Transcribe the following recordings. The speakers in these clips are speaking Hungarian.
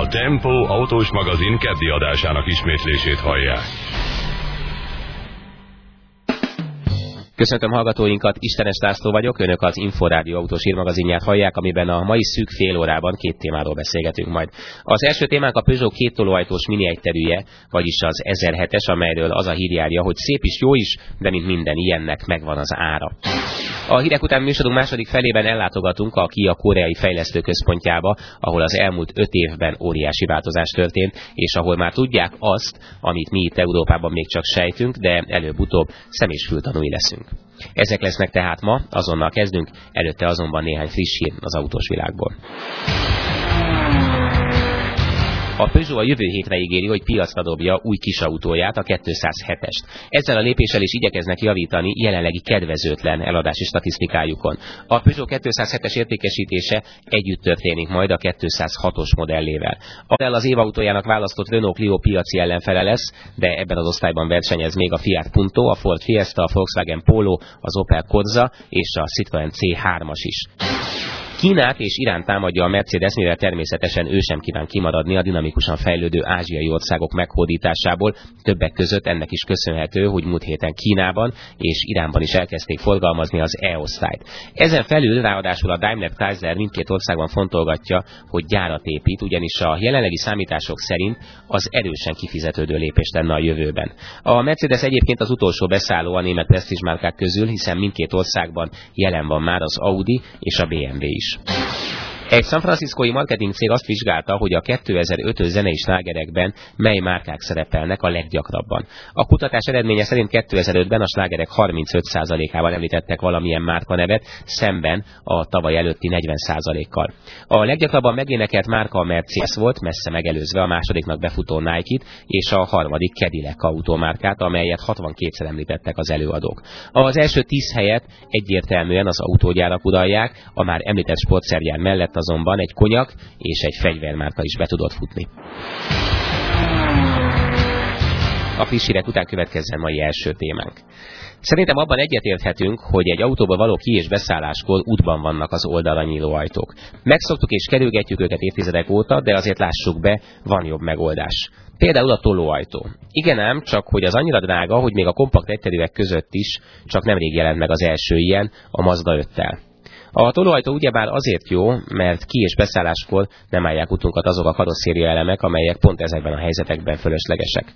A Tempo autós magazin keddi adásának ismétlését hallják. Köszöntöm hallgatóinkat, Istenes László vagyok, Önök az Inforádió autós írmagazinját hallják, amiben a mai szűk fél órában két témáról beszélgetünk majd. Az első témánk a Peugeot két tolóajtós mini egyterűje, vagyis az 1007-es, amelyről az a hír járja, hogy szép is, jó is, de mint minden ilyennek megvan az ára. A hírek után műsorunk második felében ellátogatunk a Kia koreai fejlesztő központjába, ahol az elmúlt öt évben óriási változás történt, és ahol már tudják azt, amit mi itt Európában még csak sejtünk, de előbb-utóbb szem és fültanúi leszünk. Ezek lesznek tehát ma, azonnal kezdünk, előtte azonban néhány friss hír az autós világból. A Peugeot a jövő hétre ígéri, hogy piacra dobja új kisautóját, a 207-est. Ezzel a lépéssel is igyekeznek javítani jelenlegi kedvezőtlen eladási statisztikájukon. A Peugeot 207-es értékesítése együtt történik majd a 206-os modellével. A modell az évautójának választott Renault Clio piaci ellenfele lesz, de ebben az osztályban versenyez még a Fiat Punto, a Ford Fiesta, a Volkswagen Polo, az Opel Corsa és a Citroen C3-as is. Kínát és Irán támadja a Mercedes, mivel természetesen ő sem kíván kimaradni a dinamikusan fejlődő ázsiai országok meghódításából. Többek között ennek is köszönhető, hogy múlt héten Kínában és Iránban is elkezdték forgalmazni az E-osztályt. Ezen felül ráadásul a Daimler Chrysler mindkét országban fontolgatja, hogy gyárat épít, ugyanis a jelenlegi számítások szerint az erősen kifizetődő lépés lenne a jövőben. A Mercedes egyébként az utolsó beszálló a német presztízsmárkák közül, hiszen mindkét országban jelen van már az Audi és a BMW is. News. Egy San Franciscoi marketing cég azt vizsgálta, hogy a 2005-ös zenei slágerekben mely márkák szerepelnek a leggyakrabban. A kutatás eredménye szerint 2005-ben a slágerek 35%-ával említettek valamilyen márkanevet, szemben a tavaly előtti 40%-kal. A leggyakrabban megénekelt márka a Mercedes volt, messze megelőzve a másodiknak befutó Nike-t, és a harmadik Cadillac automárkát, amelyet 62-szer említettek az előadók. Az első 10 helyet egyértelműen az autógyárak uralják, a már említett sportszergyár mellett azonban egy konyak és egy fegyvermárka is be tudott futni. A friss hírek után következzen mai első témánk. Szerintem abban egyetérthetünk, hogy egy autóba való ki- és beszálláskor útban vannak az oldalra nyíló ajtók. Megszoktuk és kerülgetjük őket évtizedek óta, de azért lássuk be, van jobb megoldás. Például a tolóajtó. Igen ám, csak hogy az annyira drága, hogy még a kompakt egyterűek között is csak nemrég jelent meg az első ilyen, a Mazda 5-tel. A tolóajtó ugyebár azért jó, mert ki- és beszálláskor nem állják utunkat azok a karosszéria elemek, amelyek pont ezekben a helyzetekben fölöslegesek.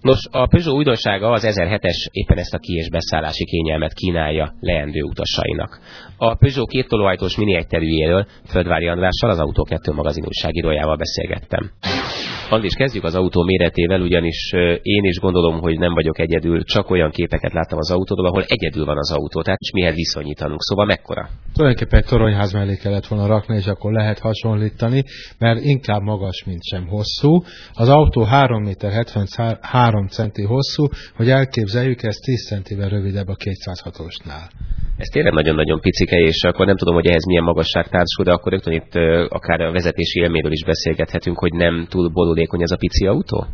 Nos, a Peugeot újdonsága az 1007-es éppen ezt a ki- és beszállási kényelmet kínálja leendő utasainak. A Peugeot két tolóajtós mini egyterűjéről Földvári Andrással, az Autó 2 magazin újságírójával beszélgettem. Andis, kezdjük az autó méretével, ugyanis én is gondolom, hogy nem vagyok egyedül, csak olyan képeket láttam az autóról, ahol egyedül van az autó, tehát is mihez viszonyítanunk. Szóval mekkora? Tulajdonképpen egy toronyház mellé kellett volna rakni, és akkor lehet hasonlítani, mert inkább magas, mint sem hosszú. Az autó 3 méter 73 centi hosszú, hogy elképzeljük, ez 10 centivel rövidebb a 206-osnál. Ez tényleg nagyon-nagyon picike, és akkor nem tudom, hogy ehhez milyen magasság társul, de akkor rögtön itt akár a vezetési élméről is beszélgethetünk, hogy nem túl bolulékony ez a pici autó?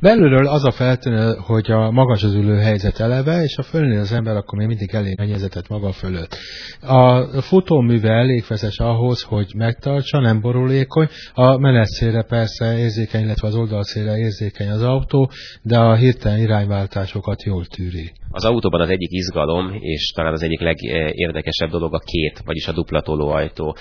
Belülről az a feltűnő, hogy a magas az ülő helyzet eleve, és a fölnél az ember akkor még mindig elég mennyezetet maga fölött. A futóműve elég feszes ahhoz, hogy megtartsa, nem borulékony. A menetszére persze érzékeny, illetve az oldalszére érzékeny az autó, de a hirtelen irányváltásokat jól tűri. Az autóban az egyik izgalom, és talán az egyik legérdekesebb dolog a két, vagyis a dupla tolóajtó.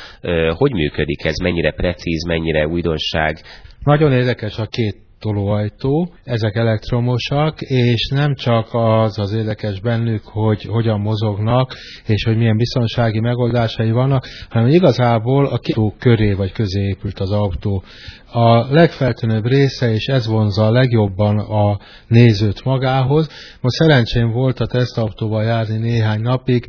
Hogy működik ez? Mennyire precíz, mennyire újdonság? Nagyon érdekes a két tolóajtó, ezek elektromosak, és nem csak az az érdekes bennük, hogy hogyan mozognak, és hogy milyen biztonsági megoldásai vannak, hanem igazából a két köré vagy közé épült az autó. A legfeltűnőbb része, és ez vonza a legjobban a nézőt magához. Most szerencsém volt a tesztautóval járni néhány napig,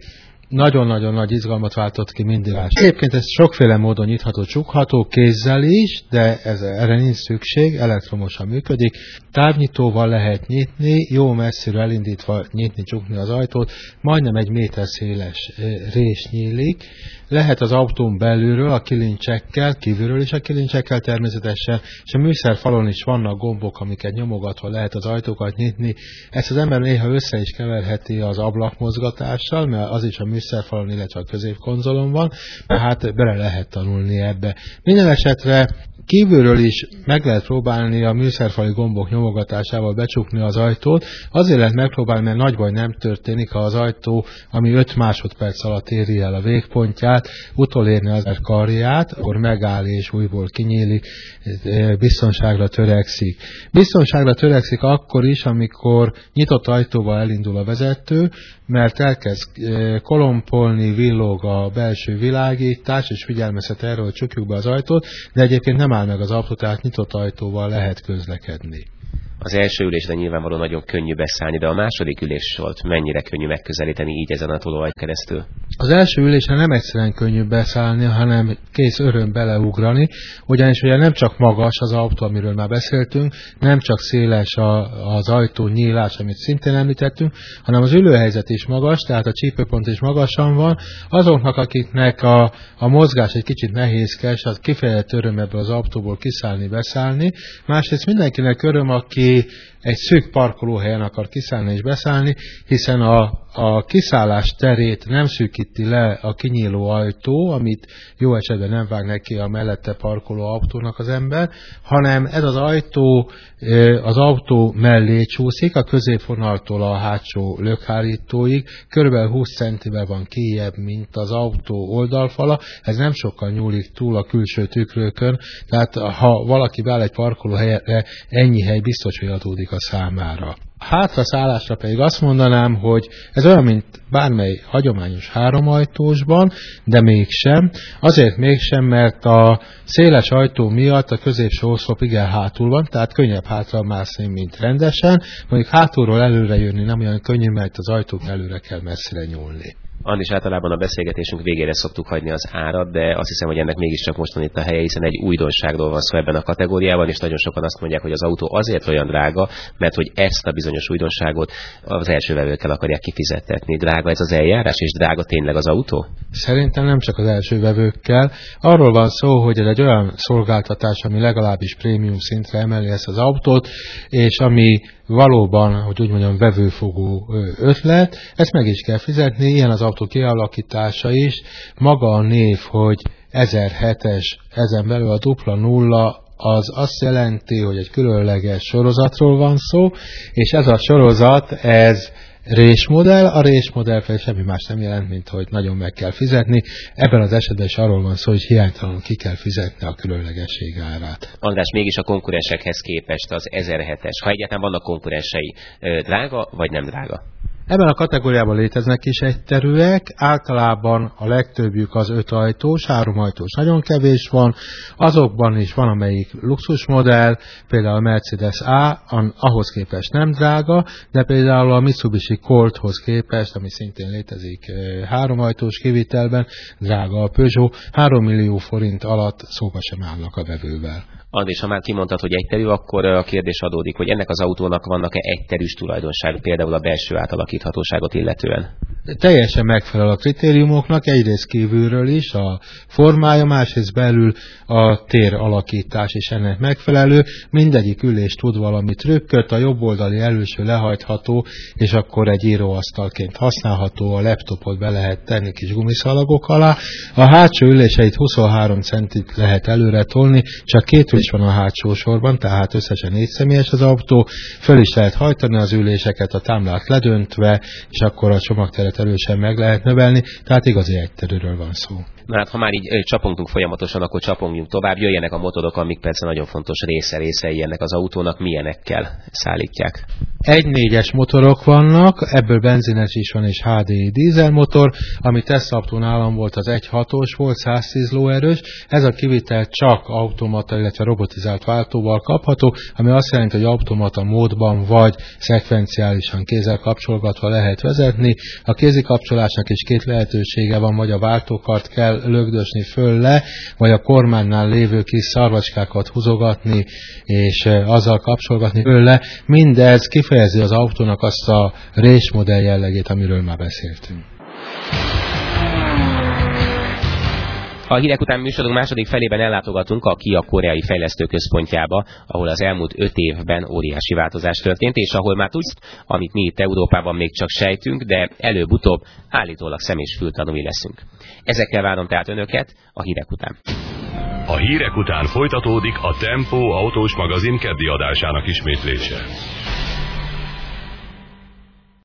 nagyon-nagyon nagy izgalmat váltott ki mindig. Egyébként ez sokféle módon nyitható, csukható, kézzel is, de ez, erre nincs szükség, elektromosan működik. Távnyitóval lehet nyitni, jó messzire elindítva nyitni, csukni az ajtót, majdnem egy méter széles rés nyílik. Lehet az autón belülről a kilincsekkel, kívülről is a kilincsekkel természetesen, és a műszerfalon is vannak gombok, amiket nyomogatva lehet az ajtókat nyitni. Ezt az ember néha össze is keverheti az ablakmozgatással, mert az is a műszer műszerfalon, illetve a középkonzolon van, tehát bele lehet tanulni ebbe. Minden esetre kívülről is meg lehet próbálni a műszerfali gombok nyomogatásával becsukni az ajtót. Azért lehet megpróbálni, mert nagy baj nem történik, ha az ajtó, ami 5 másodperc alatt éri el a végpontját, utolérni az karját, akkor megáll és újból kinyílik, biztonságra törekszik. Biztonságra törekszik akkor is, amikor nyitott ajtóval elindul a vezető, mert elkezd kolompolni, villog a belső világítás, és figyelmeztet erről, hogy csukjuk be az ajtót, de egyébként nem áll meg az autó, tehát nyitott ajtóval lehet közlekedni. Az első ülésre nyilvánvalóan nagyon könnyű beszállni, de a második ülés volt mennyire könnyű megközelíteni így ezen a tolóaj keresztül? Az első ülésre nem egyszerűen könnyű beszállni, hanem kész öröm beleugrani, ugyanis ugye nem csak magas az autó, amiről már beszéltünk, nem csak széles a, az ajtó nyílás, amit szintén említettünk, hanem az ülőhelyzet is magas, tehát a csípőpont is magasan van. Azoknak, akiknek a, a mozgás egy kicsit nehézkes, az kifejezett öröm ebből az autóból kiszállni, beszállni. Másrészt mindenkinek öröm, aki egy szűk parkolóhelyen akar kiszállni és beszállni, hiszen a, a kiszállás terét nem szűkíti le a kinyíló ajtó, amit jó esetben nem vág neki a mellette parkoló autónak az ember, hanem ez az ajtó az autó mellé csúszik, a középvonaltól a hátsó lökhárítóig, kb. 20 centivel van kijebb, mint az autó oldalfala, ez nem sokkal nyúlik túl a külső tükrőkön, tehát ha valaki beáll egy parkolóhelyre, ennyi hely biztos, hogy adódik a számára. Hátra szállásra pedig azt mondanám, hogy ez olyan, mint bármely hagyományos háromajtósban, de mégsem. Azért mégsem, mert a széles ajtó miatt a középső oszlop igen hátul van, tehát könnyebb hátra mászni, mint rendesen. Mondjuk hátulról előre jönni nem olyan könnyű, mert az ajtók előre kell messzire nyúlni. Andis általában a beszélgetésünk végére szoktuk hagyni az árat, de azt hiszem, hogy ennek mégiscsak most van itt a helye, hiszen egy újdonságról van szó ebben a kategóriában, és nagyon sokan azt mondják, hogy az autó azért olyan drága, mert hogy ezt a bizonyos újdonságot az első vevőkkel akarják kifizettetni. Drága ez az eljárás, és drága tényleg az autó? Szerintem nem csak az első vevőkkel. Arról van szó, hogy ez egy olyan szolgáltatás, ami legalábbis prémium szintre emeli ezt az autót, és ami valóban, hogy úgy mondjam, vevőfogó ötlet, ezt meg is kell fizetni, ilyen az autó kialakítása is. Maga a név, hogy 1007-es, ezen belül a dupla nulla, az azt jelenti, hogy egy különleges sorozatról van szó, és ez a sorozat, ez résmodell, a résmodell fel semmi más nem jelent, mint hogy nagyon meg kell fizetni. Ebben az esetben is arról van szó, hogy hiánytalanul ki kell fizetni a különlegesség árát. András, mégis a konkurensekhez képest az 1007-es, ha egyáltalán vannak konkurensei, drága vagy nem drága? Ebben a kategóriában léteznek is egyterűek, általában a legtöbbjük az öt ajtós, három ajtós nagyon kevés van, azokban is van amelyik luxusmodell, például a Mercedes A, ahhoz képest nem drága, de például a Mitsubishi Colthoz képest, ami szintén létezik eh, három ajtós kivitelben, drága a Peugeot, 3 millió forint alatt szóba sem állnak a vevővel. És ha már kimondtad, hogy egyterű, akkor a kérdés adódik, hogy ennek az autónak vannak-e egyterűs tulajdonság, például a belső átalakíthatóságot illetően? Teljesen megfelel a kritériumoknak, egyrészt kívülről is, a formája, másrészt belül a tér alakítás is ennek megfelelő. Mindegyik ülés tud valami trükköt, a jobb oldali előső lehajtható, és akkor egy íróasztalként használható, a laptopot be lehet tenni kis gumiszalagok alá. A hátsó üléseit 23 centit lehet előre tolni, csak két is van a hátsó sorban, tehát összesen négy személyes az autó, föl is lehet hajtani az üléseket, a támlát ledöntve, és akkor a csomagteret erősen meg lehet növelni, tehát igazi egyterűről van szó. Na hát, ha már így csapongunk folyamatosan, akkor csapongjunk tovább. Jöjjenek a motorok, amik persze nagyon fontos része részei ennek az autónak, milyenekkel szállítják. Egy négyes motorok vannak, ebből benzines is van és HDI dízelmotor, ami Tesla nálam volt az 1.6-os, volt 110 lóerős. Ez a kivitel csak automata, illetve robotizált váltóval kapható, ami azt jelenti, hogy automata módban vagy szekvenciálisan kézzel kapcsolgatva lehet vezetni. A kézi kapcsolásnak is két lehetősége van, vagy a váltókart kell kell lögdösni föl le, vagy a kormánynál lévő kis szarvacskákat húzogatni, és azzal kapcsolgatni föl le. Mindez kifejezi az autónak azt a résmodell jellegét, amiről már beszéltünk. A hírek után műsorunk második felében ellátogatunk a Kia koreai fejlesztőközpontjába, ahol az elmúlt öt évben óriási változás történt, és ahol már tudsz, amit mi itt Európában még csak sejtünk, de előbb-utóbb állítólag szem és fültanúi leszünk. Ezekkel várom tehát önöket a hírek után. A hírek után folytatódik a Tempo autós magazin keddi adásának ismétlése.